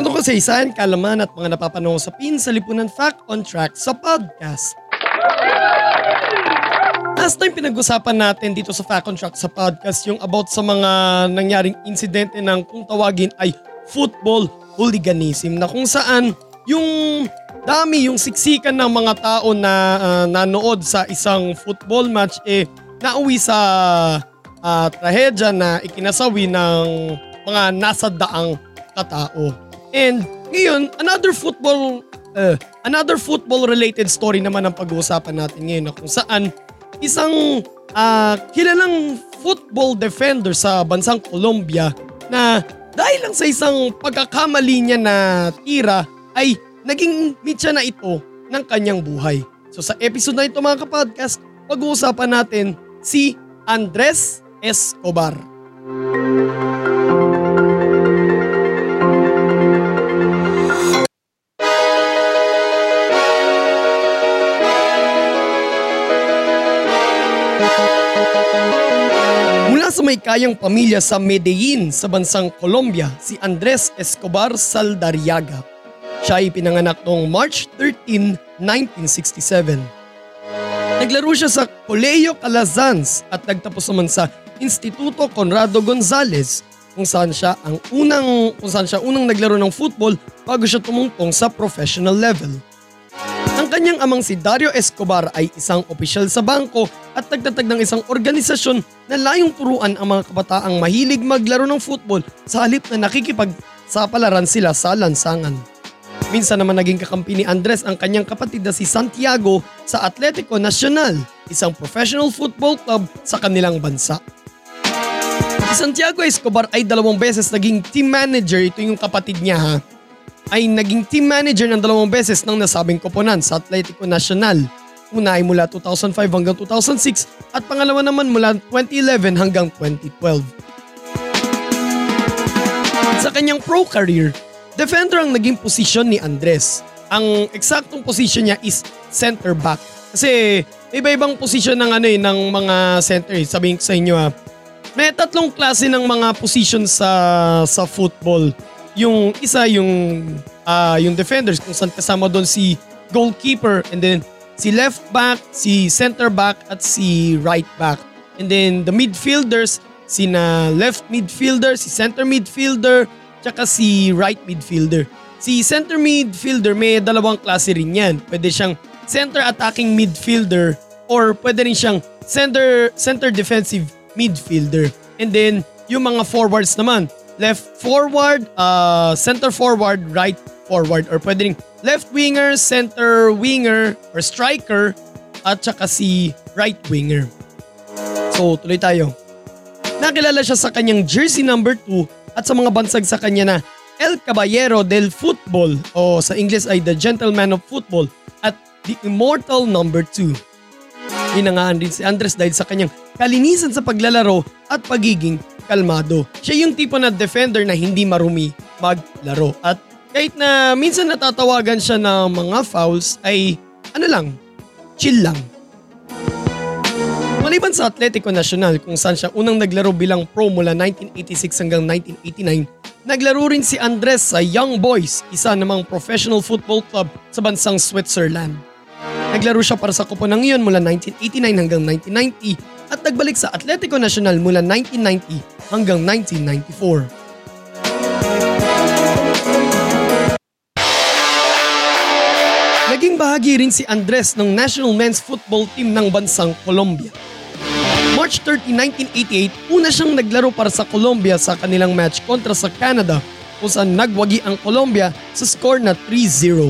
Kwento ko sa isahan, kalaman at mga napapanong sa pin sa Lipunan Fact on Track sa podcast. Last time pinag-usapan natin dito sa Fact on Track sa podcast yung about sa mga nangyaring insidente ng kung tawagin ay football hooliganism na kung saan yung dami yung siksikan ng mga tao na uh, nanood sa isang football match eh nauwi sa uh, trahedya na ikinasawi ng mga nasa daang katao. And ngayon, another football uh, another football related story naman ang pag-uusapan natin ngayon na kung saan isang uh, kilalang football defender sa bansang Colombia na dahil lang sa isang pagkakamali niya na tira ay naging mitya na ito ng kanyang buhay. So sa episode na ito mga kapodcast, pag-uusapan natin si Andres Escobar. May kayang pamilya sa Medellin sa bansang Colombia, si Andres Escobar Saldarriaga. Siya ay pinanganak noong March 13, 1967. Naglaro siya sa Colegio Calazans at nagtapos naman sa Instituto Conrado Gonzalez kung saan siya ang unang kung saan siya unang naglaro ng football bago siya tumungtong sa professional level. Ang kanyang amang si Dario Escobar ay isang opisyal sa bangko at nagtatag ng isang organisasyon na layong turuan ang mga kabataang mahilig maglaro ng football sa halip na nakikipagsapalaran sila sa lansangan. Minsan naman naging kakampi ni Andres ang kanyang kapatid na si Santiago sa Atletico Nacional, isang professional football club sa kanilang bansa. Si Santiago Escobar ay dalawang beses naging team manager, ito yung kapatid niya ha, ay naging team manager ng dalawang beses ng nasabing koponan sa Atletico Nacional. Una ay mula 2005 hanggang 2006 at pangalawa naman mula 2011 hanggang 2012. Sa kanyang pro career, defender ang naging posisyon ni Andres. Ang eksaktong posisyon niya is center back. Kasi iba-ibang posisyon ng ano eh, ng mga center. Eh. Sabihin ko sa inyo ha, may tatlong klase ng mga position sa sa football. Yung isa yung uh, yung defenders kung saan kasama doon si goalkeeper and then si left back, si center back at si right back. And then the midfielders, si na left midfielder, si center midfielder, tsaka si right midfielder. Si center midfielder may dalawang klase rin yan. Pwede siyang center attacking midfielder or pwede rin siyang center center defensive midfielder. And then yung mga forwards naman, left forward, uh, center forward, right forward or pwede rin left winger, center winger or striker at saka si right winger. So tuloy tayo. Nakilala siya sa kanyang jersey number 2 at sa mga bansag sa kanya na El Caballero del Football o sa English ay The Gentleman of Football at The Immortal Number 2. Hinangaan din si Andres dahil sa kanyang kalinisan sa paglalaro at pagiging kalmado. Siya yung tipo na defender na hindi marumi maglaro. At kahit na minsan natatawagan siya ng mga fouls ay ano lang, chill lang. Maliban sa Atletico Nacional kung saan siya unang naglaro bilang pro mula 1986 hanggang 1989, naglaro rin si Andres sa Young Boys, isa namang professional football club sa bansang Switzerland. Naglaro siya para sa koponang iyon mula 1989 hanggang 1990 at nagbalik sa Atletico Nacional mula 1990 hanggang 1994. Bahagi rin si Andres ng National Men's Football Team ng bansang Colombia. March 30, 1988, una siyang naglaro para sa Colombia sa kanilang match kontra sa Canada kung saan nagwagi ang Colombia sa score na 3-0.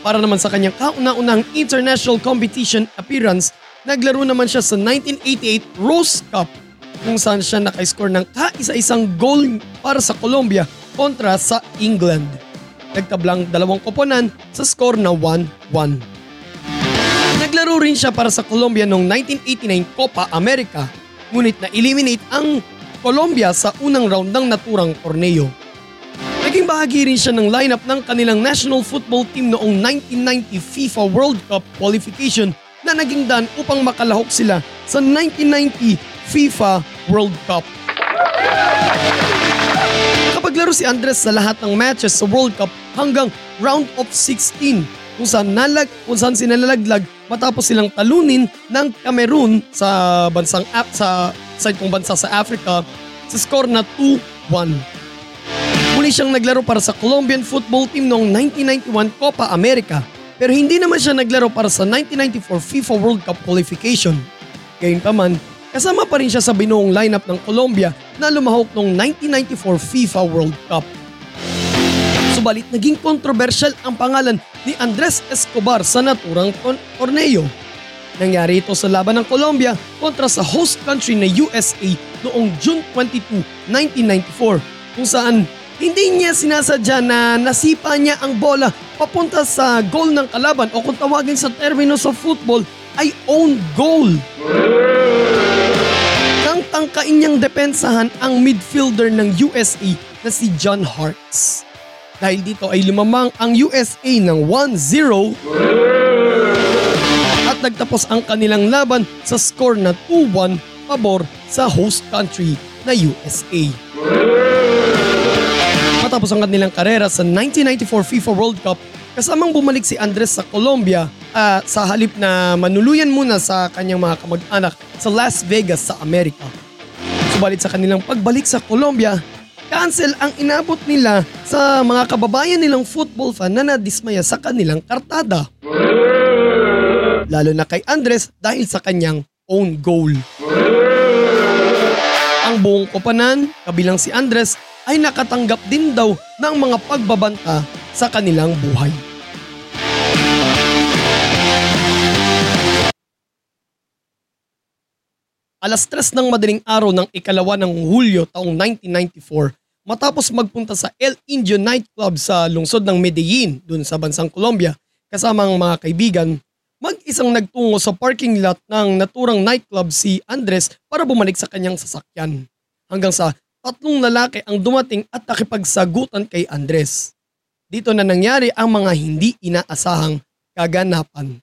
Para naman sa kanyang kauna-unang international competition appearance, naglaro naman siya sa 1988 Rose Cup kung saan siya naka-score ng kaisa-isang goal para sa Colombia kontra sa England. Nagtablang dalawang koponan sa score na 1-1. Naglaro rin siya para sa Colombia noong 1989 Copa America, ngunit na-eliminate ang Colombia sa unang round ng naturang torneo. Naging bahagi rin siya ng lineup ng kanilang national football team noong 1990 FIFA World Cup qualification na naging daan upang makalahok sila sa 1990 FIFA World Cup. Nakapaglaro si Andres sa lahat ng matches sa World Cup hanggang round of 16 kung saan, nalag, kung saan sinalalaglag matapos silang talunin ng Cameroon sa bansang sa side kong bansa sa Africa sa score na 2-1. Muli siyang naglaro para sa Colombian football team noong 1991 Copa America pero hindi naman siya naglaro para sa 1994 FIFA World Cup qualification. Gayunpaman, kasama pa rin siya sa binuong lineup ng Colombia na lumahok noong 1994 FIFA World Cup. Subalit naging controversial ang pangalan ni Andres Escobar sa naturang torneo. Nangyari ito sa laban ng Colombia kontra sa host country na USA noong June 22, 1994 kung saan hindi niya sinasadya na nasipa niya ang bola papunta sa goal ng kalaban o kung tawagin sa termino sa football ay own goal. Nang tangkain niyang depensahan ang midfielder ng USA na si John Hartz. Dahil dito ay lumamang ang USA ng 1-0 at nagtapos ang kanilang laban sa score na 2-1 pabor sa host country na USA. Matapos ang kanilang karera sa 1994 FIFA World Cup, kasamang bumalik si Andres sa Colombia uh, sa halip na manuluyan muna sa kanyang mga kamag-anak sa Las Vegas sa Amerika. Subalit sa kanilang pagbalik sa Colombia, cancel ang inabot nila sa mga kababayan nilang football fan na nadismaya sa kanilang kartada. Lalo na kay Andres dahil sa kanyang own goal. Ang buong kopanan, kabilang si Andres, ay nakatanggap din daw ng mga pagbabanta sa kanilang buhay. Alas tres ng madaling araw ng ikalawa ng Hulyo taong 1994, matapos magpunta sa El Indio nightclub sa lungsod ng Medellin, dun sa bansang Colombia, kasama ang mga kaibigan, mag-isang nagtungo sa parking lot ng naturang nightclub si Andres para bumalik sa kanyang sasakyan. Hanggang sa tatlong lalaki ang dumating at nakipagsagutan kay Andres. Dito na nangyari ang mga hindi inaasahang kaganapan.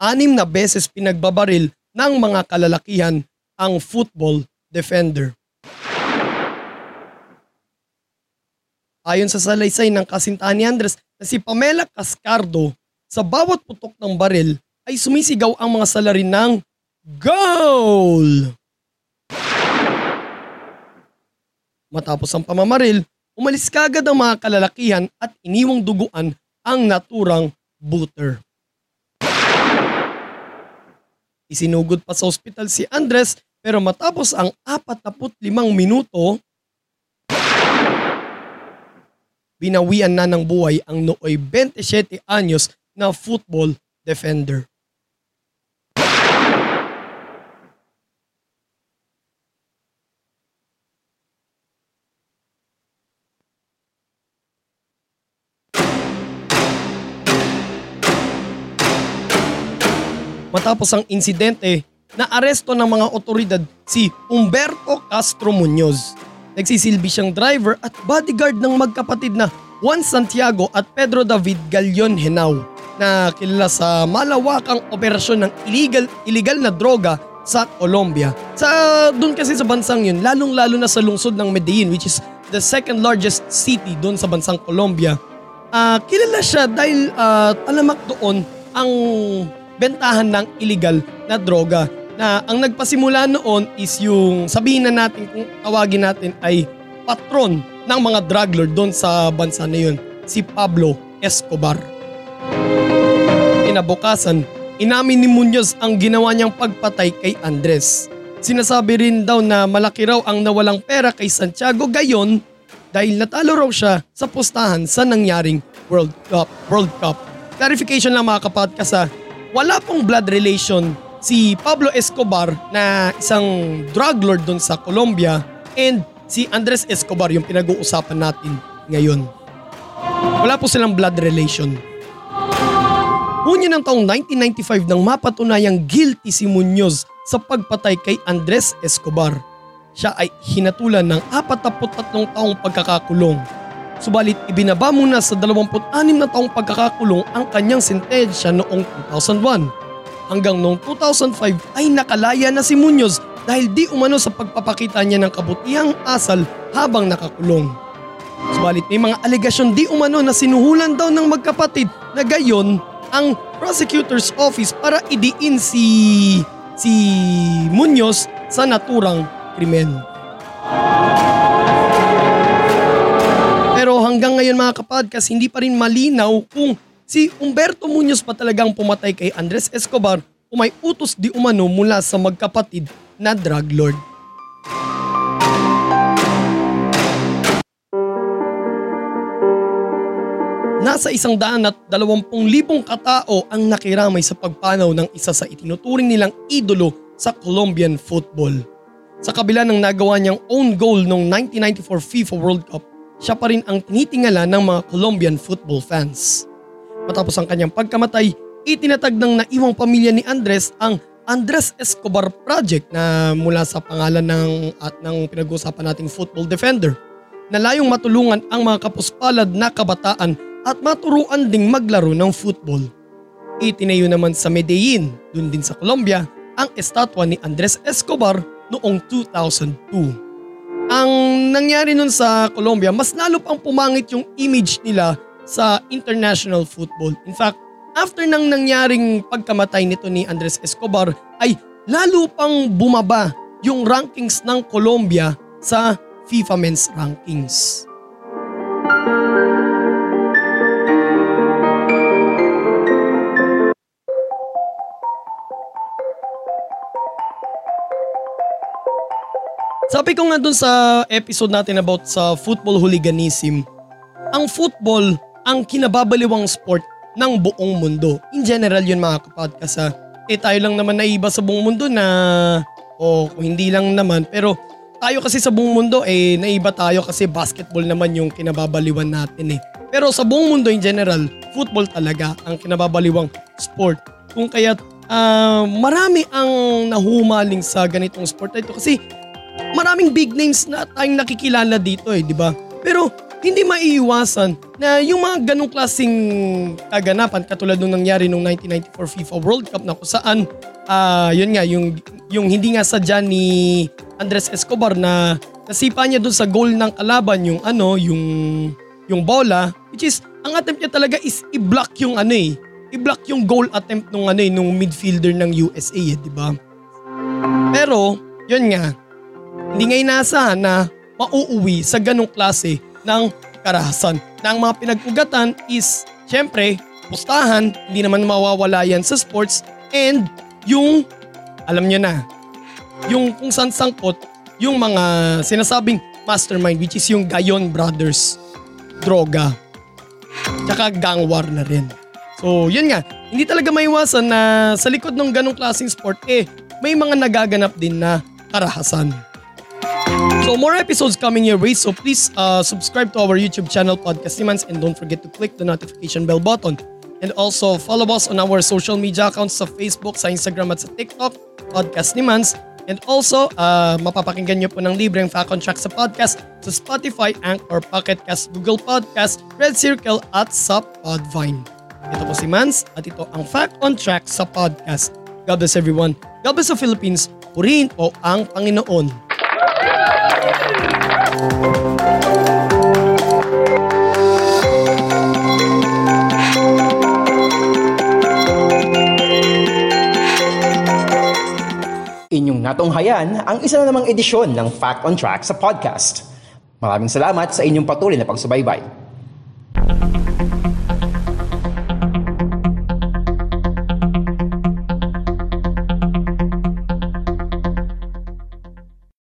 Anim na beses pinagbabaril ng mga kalalakihan ang football defender. Ayon sa salaysay ng kasintahan ni Andres na si Pamela Cascardo, sa bawat putok ng baril ay sumisigaw ang mga salarin ng Goal! Matapos ang pamamaril, umalis kagad ang mga kalalakihan at iniwang duguan ang naturang booter. Isinugod pa sa ospital si Andres pero matapos ang 45 minuto, binawian na ng buhay ang nooy 27 anyos na football defender. Matapos ang insidente na aresto ng mga otoridad si Umberto Castro Munoz. Nagsisilbi siyang driver at bodyguard ng magkapatid na Juan Santiago at Pedro David Galion Henao na kilala sa malawakang operasyon ng illegal, illegal na droga sa Colombia. Sa doon kasi sa bansang yun, lalong-lalo na sa lungsod ng Medellin which is the second largest city doon sa bansang Colombia. Uh, kilala siya dahil uh, talamak doon ang bentahan ng illegal na droga. Na ang nagpasimula noon is yung sabihin na natin kung tawagin natin ay patron ng mga drug lord doon sa bansa na yun, si Pablo Escobar. Kinabukasan, inamin ni Munoz ang ginawa niyang pagpatay kay Andres. Sinasabi rin daw na malaki raw ang nawalang pera kay Santiago gayon dahil natalo raw siya sa pustahan sa nangyaring World Cup. World Cup. Clarification lang mga kapodcast ha, wala pong blood relation si Pablo Escobar na isang drug lord doon sa Colombia and si Andres Escobar yung pinag-uusapan natin ngayon. Wala po silang blood relation. Hunyo ng taong 1995 nang mapatunayang guilty si Munoz sa pagpatay kay Andres Escobar. Siya ay hinatulan ng 43 taong pagkakakulong. Subalit ibinaba muna sa 26 na taong pagkakakulong ang kanyang sentensya noong 2001. Hanggang noong 2005 ay nakalaya na si Munoz dahil di umano sa pagpapakita niya ng kabutihang asal habang nakakulong. Subalit may mga alegasyon di umano na sinuhulan daw ng magkapatid na gayon ang prosecutor's office para idiin si si Munoz sa naturang krimen. Hanggang ngayon mga kapadkas, hindi pa rin malinaw kung si Umberto Munoz pa talagang pumatay kay Andres Escobar o may utos di umano mula sa magkapatid na drug lord. Nasa isang daan at dalawampung libong katao ang nakiramay sa pagpanaw ng isa sa itinuturing nilang idolo sa Colombian football. Sa kabila ng nagawa niyang own goal noong 1994 FIFA World Cup, siya pa rin ang tinitingala ng mga Colombian football fans. Matapos ang kanyang pagkamatay, itinatag ng naiwang pamilya ni Andres ang Andres Escobar Project na mula sa pangalan ng at ng pinag-uusapan nating football defender na layong matulungan ang mga kapuspalad na kabataan at maturuan ding maglaro ng football. Itinayo naman sa Medellin, dun din sa Colombia, ang estatwa ni Andres Escobar noong 2002. Ang nangyari nun sa Colombia, mas lalo pang pumangit yung image nila sa international football. In fact, after nang nangyaring pagkamatay nito ni Andres Escobar ay lalo pang bumaba yung rankings ng Colombia sa FIFA Men's Rankings. Sabi ko nga dun sa episode natin about sa football hooliganism, ang football ang kinababaliwang sport ng buong mundo. In general yun mga kapodcast ha. Eh tayo lang naman naiba sa buong mundo na o kung hindi lang naman pero tayo kasi sa buong mundo eh naiba tayo kasi basketball naman yung kinababaliwan natin eh. Pero sa buong mundo in general, football talaga ang kinababaliwang sport. Kung kaya uh, marami ang nahumaling sa ganitong sport na ito kasi maraming big names na tayong nakikilala dito eh, di ba? Pero hindi maiiwasan na yung mga ganong klaseng kaganapan katulad nung nangyari nung 1994 FIFA World Cup na kung saan uh, yun nga yung yung hindi nga sadya ni Andres Escobar na nasipa niya dun sa goal ng kalaban yung ano yung yung bola which is ang attempt niya talaga is i-block yung ano eh i-block yung goal attempt nung ano eh nung midfielder ng USA eh di ba pero yun nga hindi nga inaasahan na mauuwi sa ganong klase ng karahasan. Na ang mga pinagugatan is, syempre, pustahan, hindi naman mawawala yan sa sports, and yung, alam nyo na, yung kung saan sangkot, yung mga sinasabing mastermind, which is yung Gayon Brothers, droga, tsaka gang war na rin. So, yun nga, hindi talaga maiwasan na sa likod ng ganong klaseng sport, eh, may mga nagaganap din na karahasan. So more episodes coming your way. So please uh, subscribe to our YouTube channel, Podcast Nimans, and don't forget to click the notification bell button. And also follow us on our social media accounts sa Facebook, sa Instagram at sa TikTok, Podcast Nimans. And also, uh, mapapakinggan nyo po ng libreng Fact on Track sa podcast sa Spotify, Anchor, Pocket Cast, Google Podcast, Red Circle at sa Podvine. Ito po si Mans at ito ang Fact on Track sa podcast. God bless everyone. God bless the Philippines. Purihin po ang Panginoon. Inyong natunghayan ang isa na namang edisyon ng Fact on Track sa podcast. Maraming salamat sa inyong patuloy na pagsubaybay.